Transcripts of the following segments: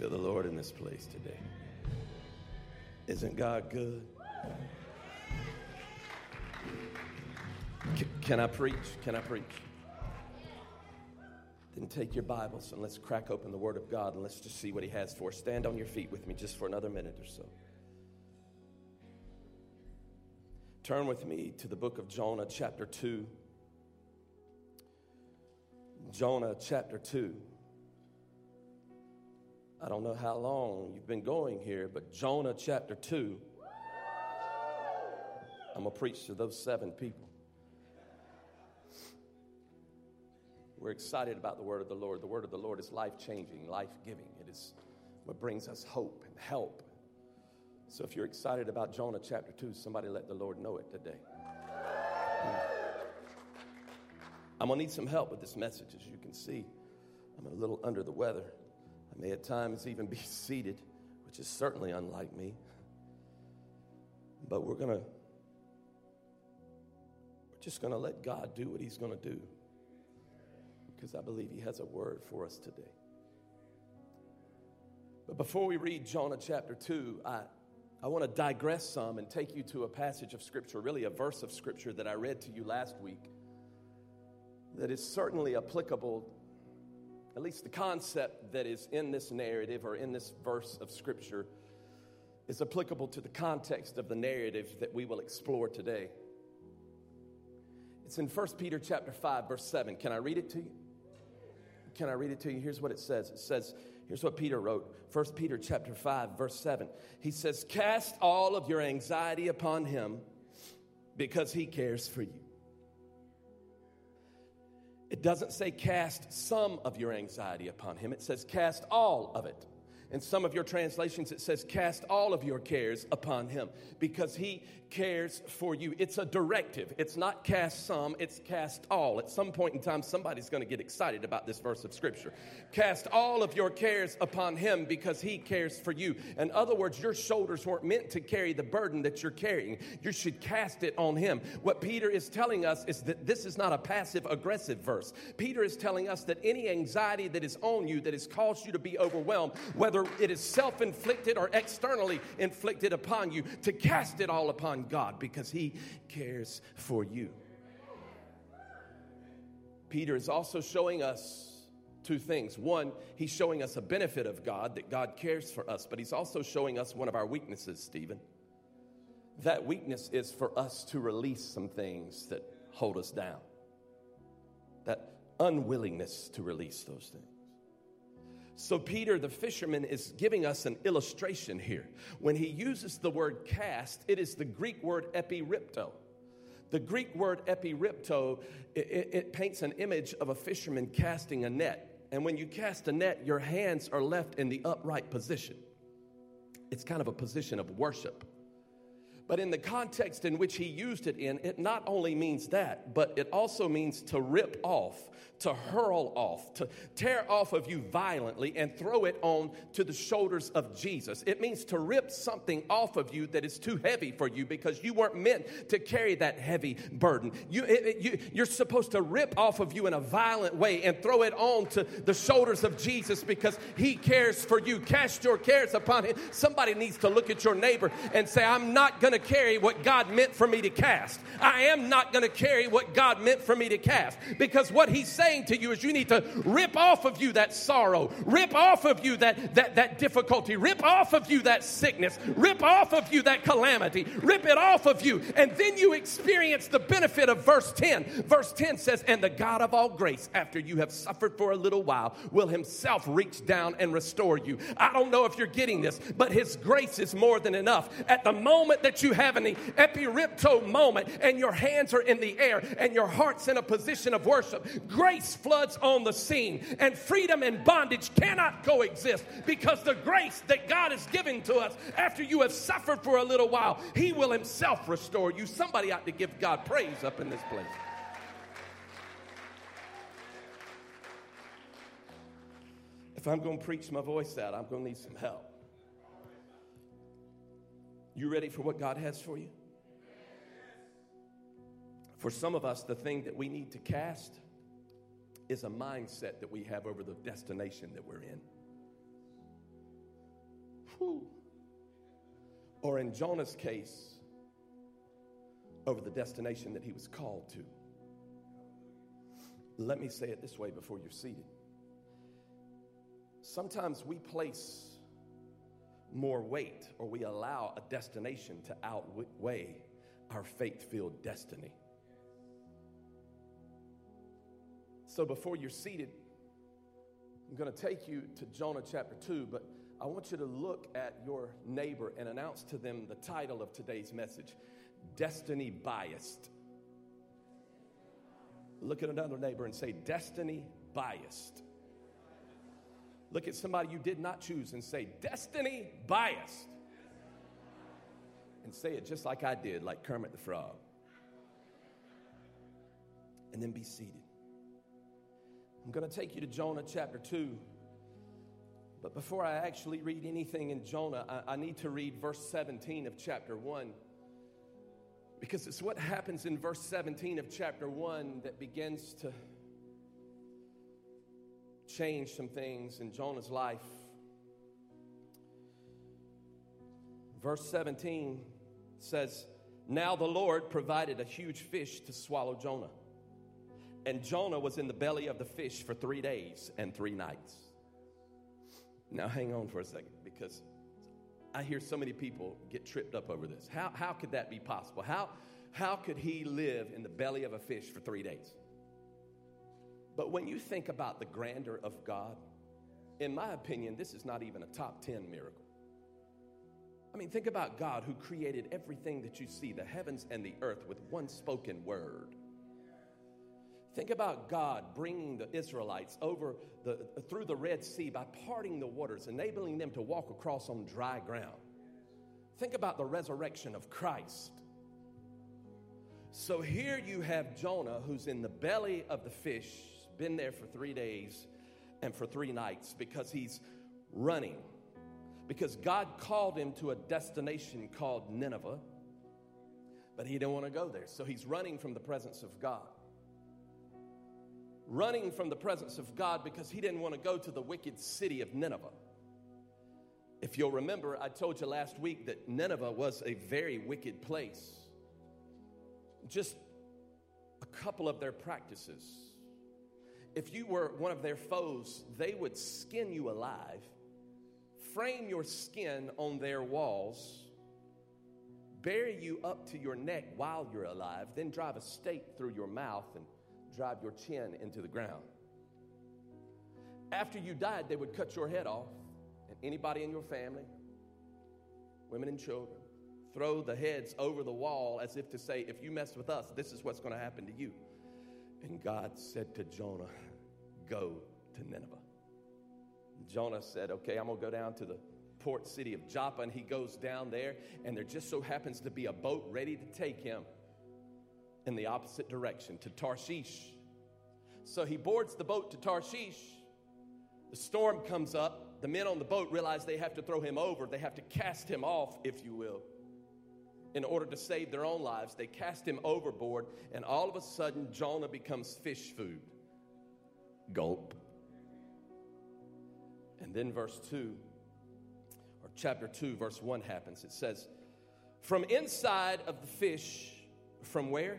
feel the Lord in this place today. Isn't God good? C- can I preach? Can I preach? Then take your Bibles and let's crack open the Word of God and let's just see what He has for us. Stand on your feet with me just for another minute or so. Turn with me to the book of Jonah, chapter 2. Jonah, chapter 2. I don't know how long you've been going here, but Jonah, chapter 2. I'm going to preach to those seven people. We're excited about the word of the Lord. The word of the Lord is life changing, life giving. It is what brings us hope and help. So if you're excited about Jonah chapter 2, somebody let the Lord know it today. I'm going to need some help with this message. As you can see, I'm a little under the weather. May at times even be seated, which is certainly unlike me. But we're going to, we're just going to let God do what He's going to do because I believe He has a word for us today. But before we read Jonah chapter 2, I, I want to digress some and take you to a passage of Scripture, really a verse of Scripture that I read to you last week that is certainly applicable, at least the concept that is in this narrative or in this verse of Scripture is applicable to the context of the narrative that we will explore today. It's in 1 Peter chapter 5 verse 7. Can I read it to you? Can I read it to you? Here's what it says. It says, here's what Peter wrote. 1 Peter chapter 5 verse 7. He says, "Cast all of your anxiety upon him because he cares for you." It doesn't say cast some of your anxiety upon him. It says cast all of it. In some of your translations, it says, Cast all of your cares upon him because he cares for you. It's a directive. It's not cast some, it's cast all. At some point in time, somebody's going to get excited about this verse of scripture. Cast all of your cares upon him because he cares for you. In other words, your shoulders weren't meant to carry the burden that you're carrying. You should cast it on him. What Peter is telling us is that this is not a passive aggressive verse. Peter is telling us that any anxiety that is on you that has caused you to be overwhelmed, whether it is self inflicted or externally inflicted upon you, to cast it all upon God because He cares for you. Peter is also showing us two things. One, he's showing us a benefit of God, that God cares for us, but he's also showing us one of our weaknesses, Stephen. That weakness is for us to release some things that hold us down, that unwillingness to release those things. So, Peter the fisherman is giving us an illustration here. When he uses the word cast, it is the Greek word epiripto. The Greek word epiripto, it, it, paints an image of a fisherman casting a net. And when you cast a net, your hands are left in the upright position. It's kind of a position of worship. But in the context in which he used it in, it not only means that, but it also means to rip off, to hurl off, to tear off of you violently and throw it on to the shoulders of Jesus. It means to rip something off of you that is too heavy for you because you weren't meant to carry that heavy burden. You, it, you, you're supposed to rip off of you in a violent way and throw it on to the shoulders of Jesus because he cares for you. Cast your cares upon him. Somebody needs to look at your neighbor and say, I'm not going to carry what God meant for me to cast. I am not going to carry what God meant for me to cast. Because what He's saying to you is you need to rip off of you that sorrow, rip off of you that, that, that difficulty, rip off of you that sickness, rip off of you that calamity, rip it off of you. And then you experience the benefit of verse 10. Verse 10 says, And the God of all grace, after you have suffered for a little while, will Himself reach down and restore you. I don't know if you're getting this, but His grace is more than enough. At the moment that you have an epiripto moment and your hands are in the air and your heart's in a position of worship, grace floods on the scene and freedom and bondage cannot coexist because the grace that God is giving to us after you have suffered for a little while, He will Himself restore you. Somebody ought to give God praise up in this place. If I'm going to preach my voice out, I'm going to need some help. You ready for what God has for you? For some of us, the thing that we need to cast is a mindset that we have over the destination that we're in. Whew. Or in Jonah's case, over the destination that he was called to. Let me say it this way before you're seated. Sometimes we place more weight or we allow a destination to outweigh our faith filled destiny. So before you're seated, I'm going to take you to Jonah chapter 2, but I want you to look at your neighbor and announce to them the title of today's message Destiny Biased. Look at another neighbor and say, Destiny Biased. Look at somebody you did not choose and say, Destiny Biased. And say it just like I did, like Kermit the Frog. And then be seated. I'm going to take you to Jonah chapter 2. But before I actually read anything in Jonah, I, I, need to read verse 17 of chapter 1. Because it's what happens in verse 17 of chapter 1 that begins to change some things in Jonah's life. Verse 17 says, Now the Lord provided a huge fish to swallow Jonah. And Jonah was in the belly of the fish for three days and three nights. Now, hang on for a second because I hear so many people get tripped up over this. How, how could that be possible? How, how could he live in the belly of a fish for three days? But when you think about the grandeur of God, in my opinion, this is not even a top 10 miracle. I mean, think about God who created everything that you see, the heavens and the earth, with one spoken word. Think about God bringing the Israelites over the, through the Red Sea by parting the waters, enabling them to walk across on dry ground. Think about the resurrection of Christ. So here you have Jonah who's in the belly of the fish, been there for three days and for three nights because he's running. Because God called him to a destination called Nineveh, but he didn't want to go there. So he's running from the presence of God running from the presence of God because he didn't want to go to the wicked city of Nineveh. If you'll remember, I told you last week that Nineveh was a very wicked place. Just a couple of their practices. If you were one of their foes, they would skin you alive, frame your skin on their walls, bury you up to your neck while you're alive, then drive a stake through your mouth and drive your chin into the ground. After you died, they would cut your head off, and anybody in your family, women and children, throw the heads over the wall as if to say, if you mess with us, this is what's going to happen to you. And God said to Jonah, Go to Nineveh. Jonah said, Okay, I'm to go down to the port city of Joppa. And he goes down there, and there just so happens to be a boat ready to take him in the opposite direction to Tarshish. So he boards the boat to Tarshish. The storm comes up. The men on the boat realize they have to throw him over, they have to cast him off, if you will. In order to save their own lives, they cast him overboard, and all of a sudden, Jonah becomes fish food. Gulp. And then, verse 2, or chapter 2, verse 1 happens. It says, From inside of the fish, from where?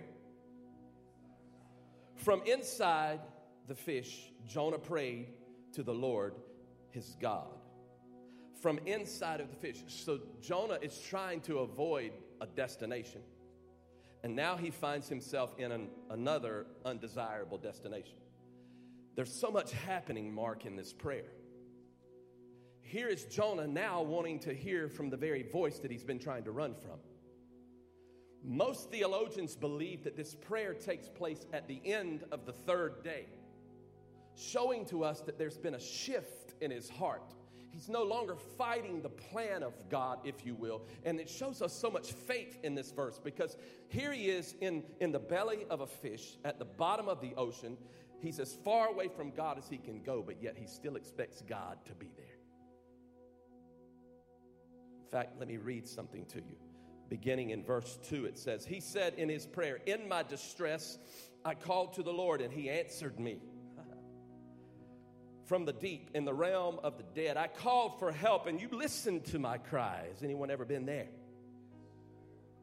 From inside the fish, Jonah prayed to the Lord his God. From inside of the fish. So Jonah is trying to avoid a destination. And now he finds himself in an, another undesirable destination. There's so much happening, Mark, in this prayer. Here is Jonah now wanting to hear from the very voice that he's been trying to run from. Most theologians believe that this prayer takes place at the end of the third day, showing to us that there's been a shift in his heart. He's no longer fighting the plan of God, if you will. And it shows us so much faith in this verse because here he is in, in the belly of a fish at the bottom of the ocean. He's as far away from God as he can go, but yet he still expects God to be there. In fact, let me read something to you beginning in verse 2, it says, He said in his prayer, In my distress, I called to the Lord, and he answered me. From the deep in the realm of the dead. I called for help and you listened to my cry. Has anyone ever been there?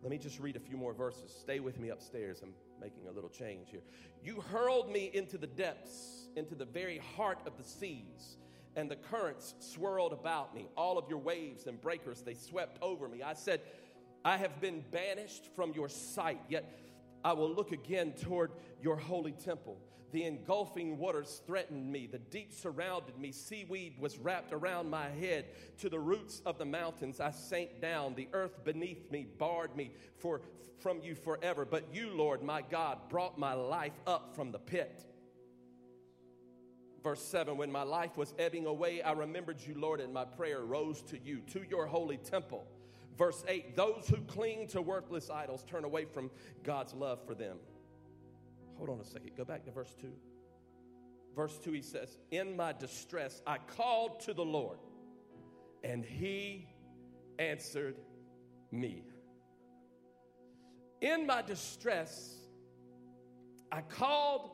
Let me just read a few more verses. Stay with me upstairs. I'm making a little change here. You hurled me into the depths, into the very heart of the seas, and the currents swirled about me. All of your waves and breakers, they swept over me. I said, I have been banished from your sight, yet I will look again toward your holy temple. The engulfing waters threatened me. The deep surrounded me. Seaweed was wrapped around my head. To the roots of the mountains I sank down. The earth beneath me barred me for, from you forever. But you, Lord, my God, brought my life up from the pit. Verse 7 When my life was ebbing away, I remembered you, Lord, and my prayer rose to you, to your holy temple. Verse 8 Those who cling to worthless idols turn away from God's love for them. Hold on a second. Go back to verse 2. Verse 2, he says, In my distress, I called to the Lord, and he answered me. In my distress, I called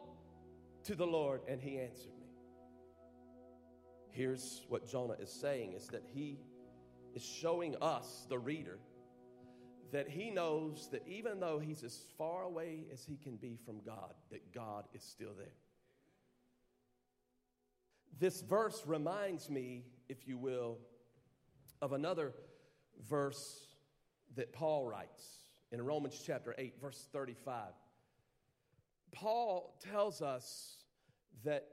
to the Lord, and he answered me. Here's what Jonah is saying is that he is showing us, the reader, that he knows that even though he's as far away as he can be from God, that God is still there. This verse reminds me, if you will, of another verse that Paul writes in Romans chapter 8, verse 35. Paul tells us that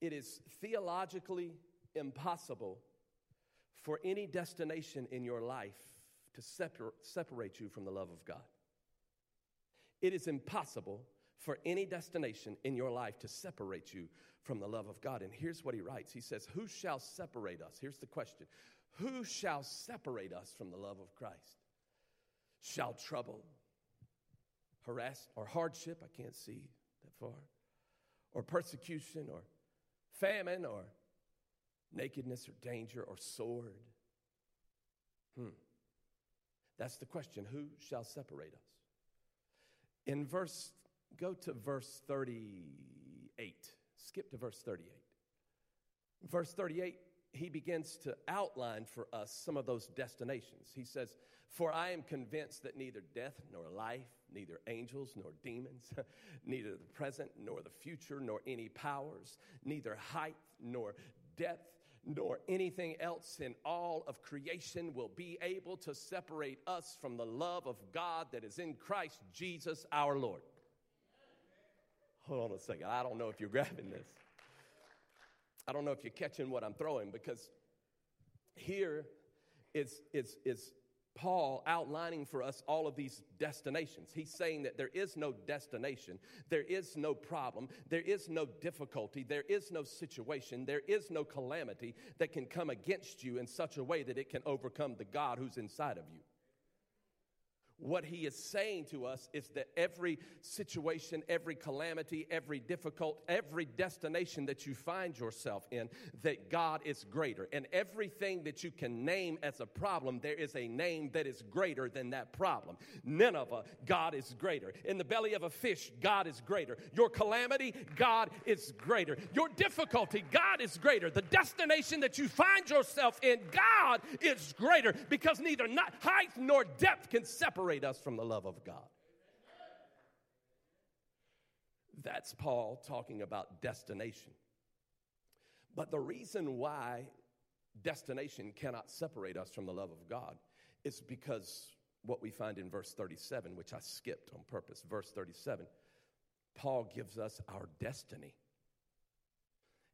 it is theologically impossible for any destination in your life to separ- separate you from the love of God. It is impossible for any destination in your life to separate you from the love of God. And here's what he writes He says, Who shall separate us? Here's the question Who shall separate us from the love of Christ? Shall trouble, harass, or hardship? I can't see that far. Or persecution, or famine, or nakedness, or danger, or sword? Hmm. That's the question who shall separate us? In verse, go to verse 38. Skip to verse 38. Verse 38, he begins to outline for us some of those destinations. He says, For I am convinced that neither death nor life, neither angels nor demons, neither the present nor the future, nor any powers, neither height nor depth nor anything else in all of creation will be able to separate us from the love of God that is in Christ Jesus our Lord. Hold on a second. I don't know if you're grabbing this. I don't know if you're catching what I'm throwing because here is, is, is Paul outlining for us all of these destinations. He's saying that there is no destination, there is no problem, there is no difficulty, there is no situation, there is no calamity that can come against you in such a way that it can overcome the God who's inside of you. What he is saying to us is that every situation, every calamity, every difficult, every destination that you find yourself in, that God is greater. And everything that you can name as a problem, there is a name that is greater than that problem. Nineveh, God is greater. In the belly of a fish, God is greater. Your calamity, God is greater. Your difficulty, God is greater. The destination that you find yourself in, God is greater because neither height nor depth can separate separate us from the love of God. That's Paul talking about destination. But the reason why destination cannot separate us from the love of God is because what we find in verse 37, which I skipped on purpose, verse 37, Paul gives us our destiny.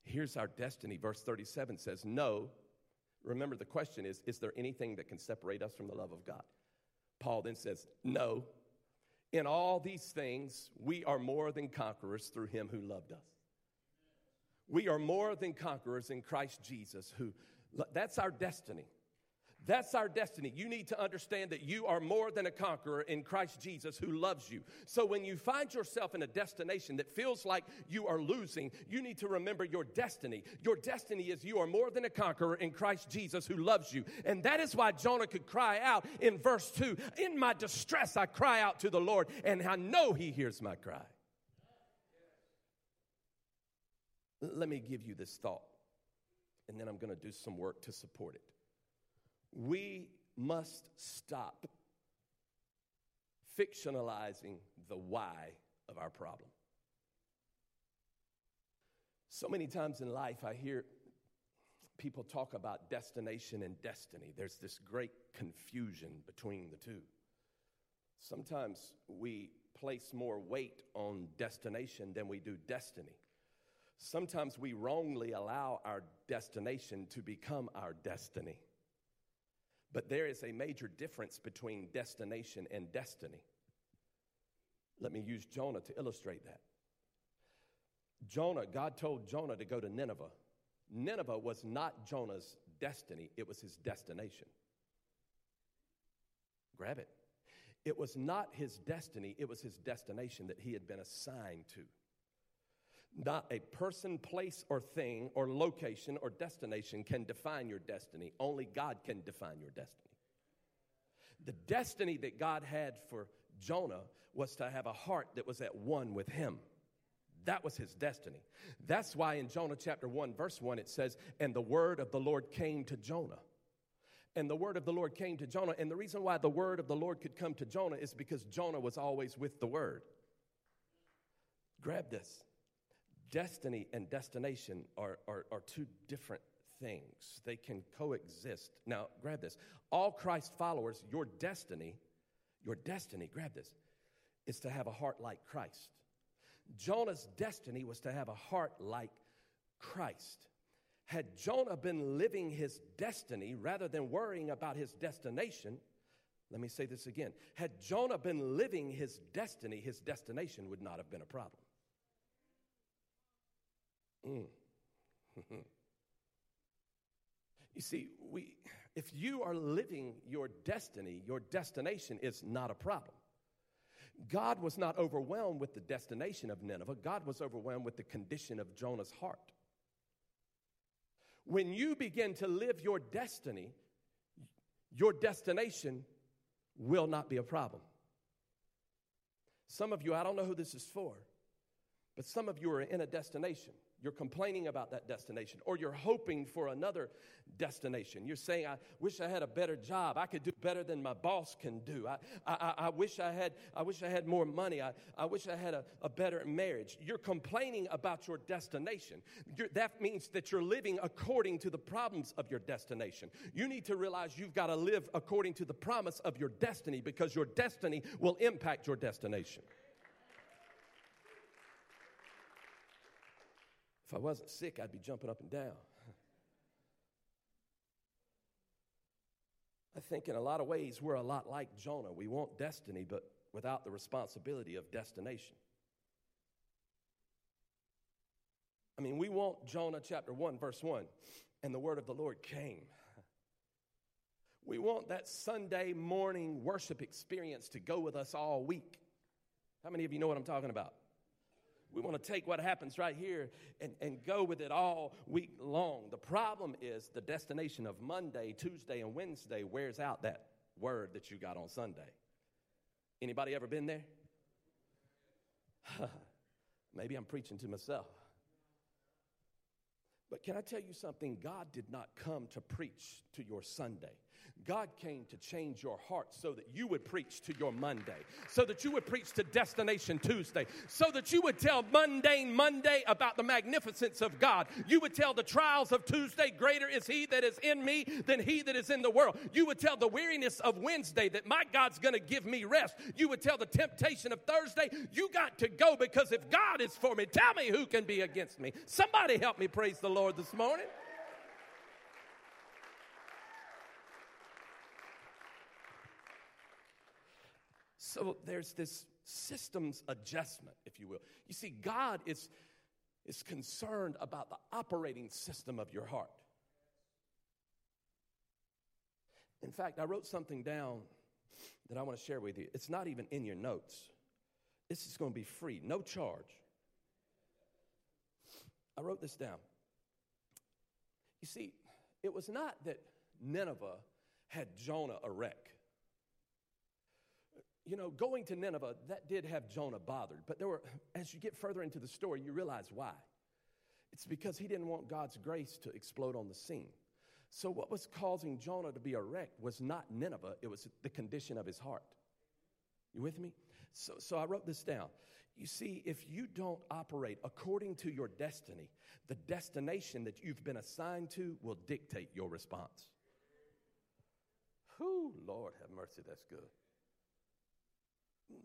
Here's our destiny. Verse 37 says, No. Remember, the question is Is there anything that can separate us from the love of God? Paul then says, No, in all these things, we are more than conquerors through him who loved us. We are more than conquerors in Christ Jesus, who that's our destiny. That's our destiny. You need to understand that you are more than a conqueror in Christ Jesus who loves you. So when you find yourself in a destination that feels like you are losing, you need to remember your destiny. Your destiny is you are more than a conqueror in Christ Jesus who loves you. And that is why Jonah could cry out in verse 2 In my distress, I cry out to the Lord, and I know he hears my cry. Let me give you this thought and then I'm going to do some work to support it. We must stop fictionalizing the why of our problem. So many times in life, I hear people talk about destination and destiny. There's this great confusion between the two. Sometimes we place more weight on destination than we do destiny. Sometimes we wrongly allow our destination to become our destiny. But there is a major difference between destination and destiny. Let me use Jonah to illustrate that. Jonah, God told Jonah to go to Nineveh. Nineveh was not Jonah's destiny, it was his destination. Grab it. It was not his destiny, it was his destination that he had been assigned to. Not a person, place, or thing, or location, or destination can define your destiny. Only God can define your destiny. The destiny that God had for Jonah was to have a heart that was at one with him. That was his destiny. That's why in Jonah chapter 1, verse 1, it says, And the word of the Lord came to Jonah. And the word of the Lord came to Jonah. And the reason why the word of the Lord could come to Jonah is because Jonah was always with the word. Grab this. Destiny and destination are, are, are two different things, they can coexist. Now, grab this. All Christ followers, your destiny, your destiny, grab this, is to have a heart like Christ. Jonah's destiny was to have a heart like Christ. Had Jonah been living his destiny rather than worrying about his destination, let me say this again. Had Jonah been living his destiny, his destination would not have been a problem. Mm. you see, we, if you are living your destiny, your destination is not a problem. God was not overwhelmed with the destination of Nineveh, God was overwhelmed with the condition of Jonah's heart. When you begin to live your destiny, your destination will not be a problem. Some of you, I don't know who this is for, but some of you are in a destination. You're complaining about that destination, or you're hoping for another destination. You're saying, I wish I had a better job. I could do better than my boss can do. I, I, I wish, I had, I wish I had more money. I, I wish I had a, a better marriage. You're complaining about your destination. You're, that means that you're living according to the problems of your destination. You need to realize you've got to live according to the promise of your destiny because your destiny will impact your destination. If I wasn't sick, I'd be jumping up and down. I think in a lot of ways we're a lot like Jonah. We want destiny, but without the responsibility of destination. I mean, we want Jonah chapter 1, verse 1, and the word of the Lord came. We want that Sunday morning worship experience to go with us all week. How many of you know what I'm talking about? We want to take what happens right here and, and go with it all week long. The problem is the destination of Monday, Tuesday, and Wednesday wears out that word that you got on Sunday. Anybody ever been there? Maybe I'm preaching to myself. But can I tell you something? God did not come to preach to your Sunday. God came to change your heart so that you would preach to your Monday, so that you would preach to Destination Tuesday, so that you would tell mundane Monday about the magnificence of God. You would tell the trials of Tuesday, greater is He that is in me than He that is in the world. You would tell the weariness of Wednesday that my God's going to give me rest. You would tell the temptation of Thursday, you got to go because if God is for me, tell me who can be against me. Somebody help me praise the Lord this morning. So there's this systems adjustment, if you will. You see, God is, is concerned about the operating system of your heart. In fact, I wrote something down that I want to share with you. It's not even in your notes. This is going to be free, no charge. I wrote this down. You see, it was not that Nineveh had Jonah a wreck you know, going to Nineveh, that did have Jonah bothered. But there were, as you get further into the story, you realize why. It's because he didn't want God's grace to explode on the scene. So, what was causing Jonah to be a wreck was not Nineveh, it was the condition of his heart. You with me? So, so I wrote this down. You see, if you don't operate according to your destiny, the destination that you've been assigned to will dictate your response. Whew, Lord have mercy, that's good.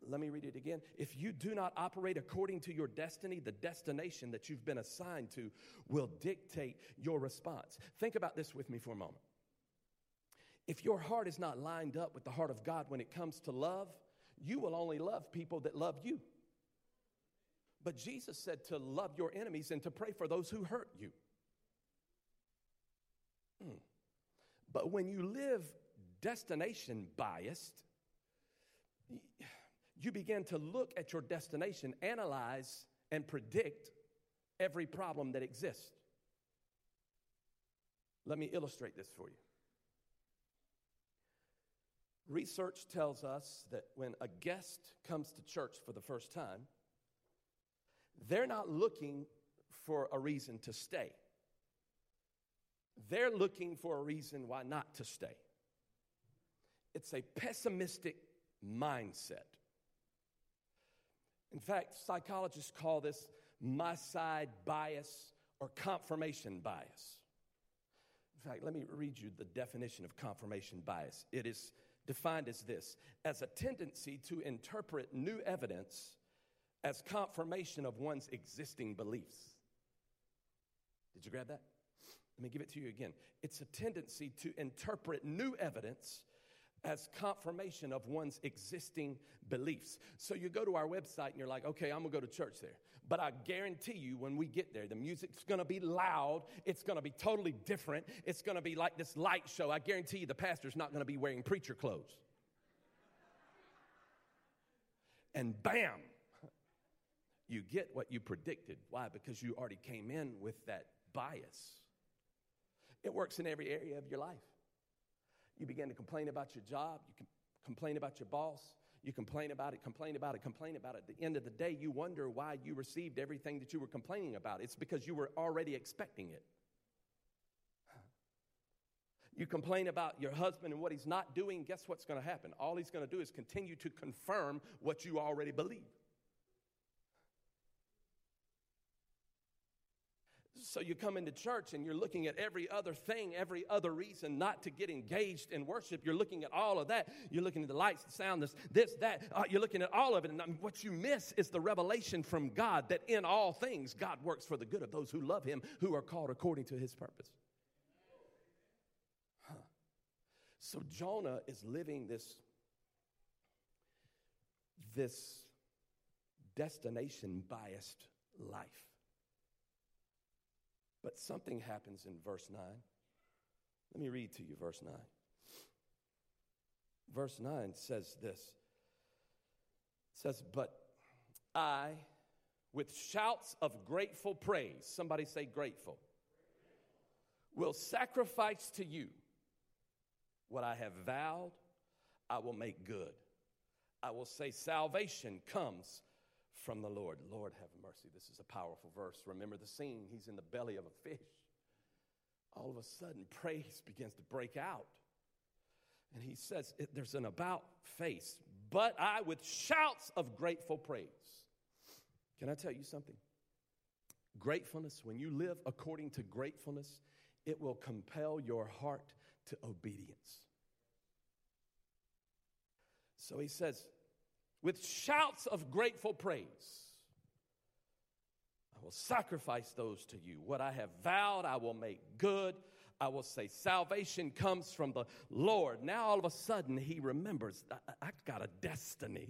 Let me read it again. If you do not operate according to your destiny, the destination that you've been assigned to will dictate your response. Think about this with me for a moment. If your heart is not lined up with the heart of God when it comes to love, you will only love people that love you. But Jesus said to love your enemies and to pray for those who hurt you. Mm. But when you live destination biased, you begin to look at your destination, analyze, and predict every problem that exists. Let me illustrate this for you. Research tells us that when a guest comes to church for the first time, they're not looking for a reason to stay. They're looking for a reason why not to stay. It's a pessimistic mindset. In fact, psychologists call this my side bias or confirmation bias. In fact, let me read you the definition of confirmation bias. It is defined as this as a tendency to interpret new evidence as confirmation of one's existing beliefs. Did you grab that? Let me give it to you again. It's a tendency to interpret new evidence as confirmation of one's existing beliefs. So you go to our website and you're like, okay, I'm gonna go to church there. But I guarantee you, when we get there, the music's gonna be loud. It's gonna be totally different. It's gonna be like this light show. I guarantee you, the pastor's not gonna be wearing preacher clothes. And bam, you get what you predicted. Why? Because you already came in with that bias. It works in every area of your life. You begin to complain about your job, you can complain about your boss, you complain about it, complain about it, complain about it. At the end of the day, you wonder why you received everything that you were complaining about. It's because you were already expecting it. You complain about your husband and what he's not doing, guess what's going to happen? All he's going to do is continue to confirm what you already believe. So you come into church and you're looking at every other thing, every other reason not to get engaged in worship. You're looking at all of that. You're looking at the lights, the sound, this, this that. Uh, you're looking at all of it. And what you miss is the revelation from God that in all things, God works for the good of those who love Him, who are called according to His purpose. Huh. So Jonah is living this, this destination biased life. But something happens in verse 9. Let me read to you verse 9. Verse 9 says this. It says, But I, with shouts of grateful praise, somebody say grateful, will sacrifice to you what I have vowed, I will make good. I will say, Salvation comes from the Lord. Lord, have mercy. This is a powerful verse. Remember the scene. He's in the belly of a fish. All of a sudden, praise begins to break out. And he says, There's an about face, but I with shouts of grateful praise. Can I tell you something? Gratefulness, when you live according to gratefulness, it will compel your heart to obedience. So he says, with shouts of grateful praise. I will sacrifice those to you. What I have vowed, I will make good. I will say, Salvation comes from the Lord. Now, all of a sudden, he remembers, I, have got a destiny.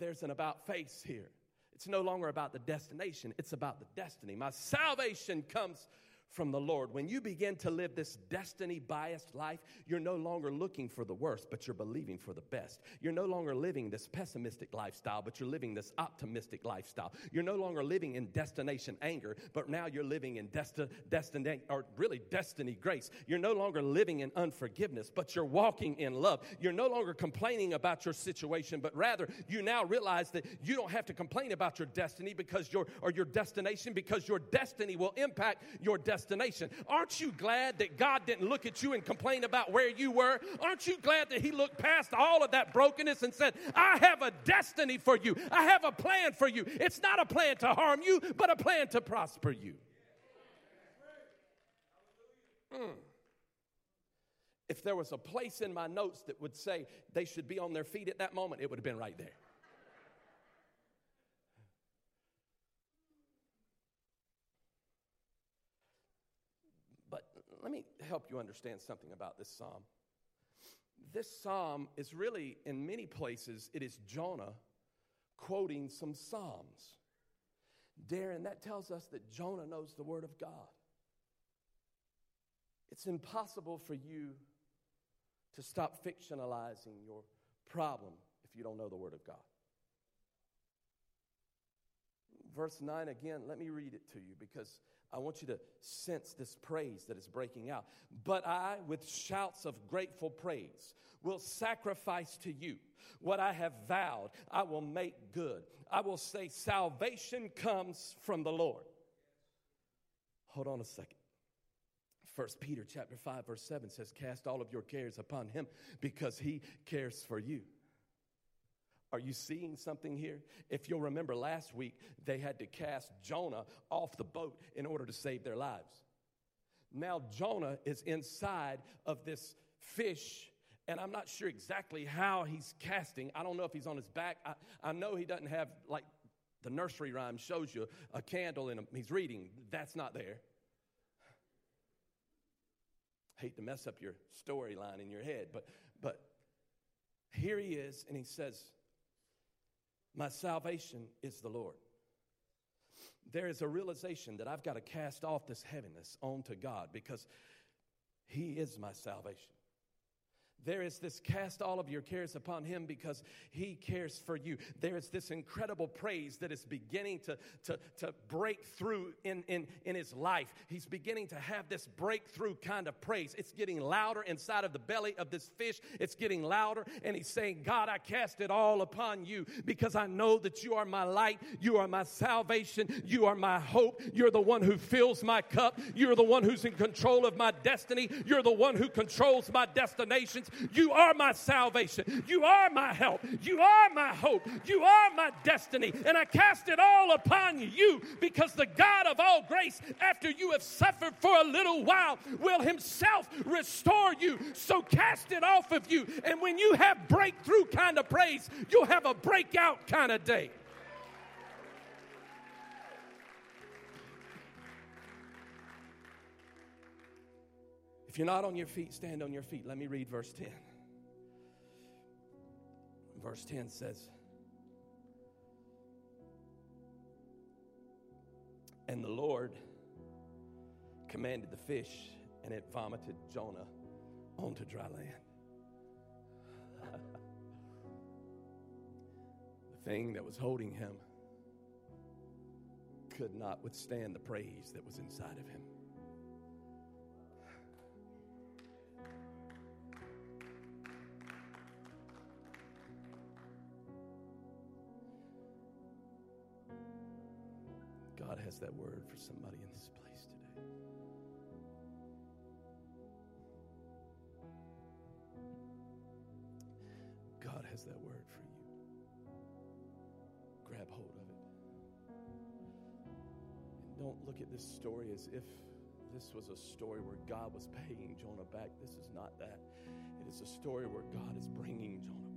There's an about face here. It's no longer about the destination, it's about the destiny. My salvation comes from the Lord. When you begin to live this destiny biased life, you're no longer looking for the worst, but you're believing for the best. You're no longer living this pessimistic lifestyle, but you're living this optimistic lifestyle. You're no longer living in destination anger, but now you're living in desti- destiny, or really destiny grace. You're no longer living in unforgiveness, but you're walking in love. You're no longer complaining about your situation, but rather you now realize that you don't have to complain about your destiny because your or your destination because your destiny will impact your destination destination. Aren't you glad that God didn't look at you and complain about where you were? Aren't you glad that He looked past all of that brokenness and said, I have a destiny for you, I have a plan for you. It's not a plan to harm you, but a plan to prosper you. Mm. If there was a place in my notes that would say they should be on their feet at that moment, it would have been right there. Let me help you understand something about this psalm. This psalm is really, in many places, it is Jonah quoting some psalms. Darren, that tells us that Jonah knows the Word of God. It's impossible for you to stop fictionalizing your problem if you don't know the Word of God. Verse 9 again, let me read it to you because I want you to sense this praise that is breaking out. But I, with shouts of grateful praise, will sacrifice to you what I have vowed. I will make good. I will say, Salvation comes from the Lord. Hold on a second. First Peter chapter 5 verse 7 says cast all of your cares upon him because he cares for you. Are you seeing something here? If you'll remember last week, they had to cast Jonah off the boat in order to save their lives. Now, Jonah is inside of this fish, and I'm not sure exactly how he's casting. I don't know if he's on his back. I, I know he doesn't have, like the nursery rhyme shows you, a candle and he's reading. That's not there. Hate to mess up your storyline in your head, but, but here he is, and he says, my salvation is the Lord. There is a realization that I've got to cast off this heaviness onto God because He is my salvation. There is this cast all of your cares upon him because he cares for you. There is this incredible praise that is beginning to, to, to break through in, in, in his life. He's beginning to have this breakthrough kind of praise. It's getting louder inside of the belly of this fish. It's getting louder, and he's saying, God, I cast it all upon you because I know that you are my light. You are my salvation. You are my hope. You're the one who fills my cup. You're the one who's in control of my destiny. You're the one who controls my destinations. You are my salvation. You are my help. You are my hope. You are my destiny. And I cast it all upon you because the God of all grace, after you have suffered for a little while, will himself restore you. So cast it off of you. And when you have breakthrough kind of praise, you'll have a breakout kind of day. If you're not on your feet, stand on your feet. Let me read verse 10. Verse 10 says, And the Lord commanded the fish, and it vomited Jonah onto dry land. the thing that was holding him could not withstand the praise that was inside of him. That word for somebody in this place today. God has that word for you. Grab hold of it. And don't look at this story as if this was a story where God was paying Jonah back. This is not that. It is a story where God is bringing Jonah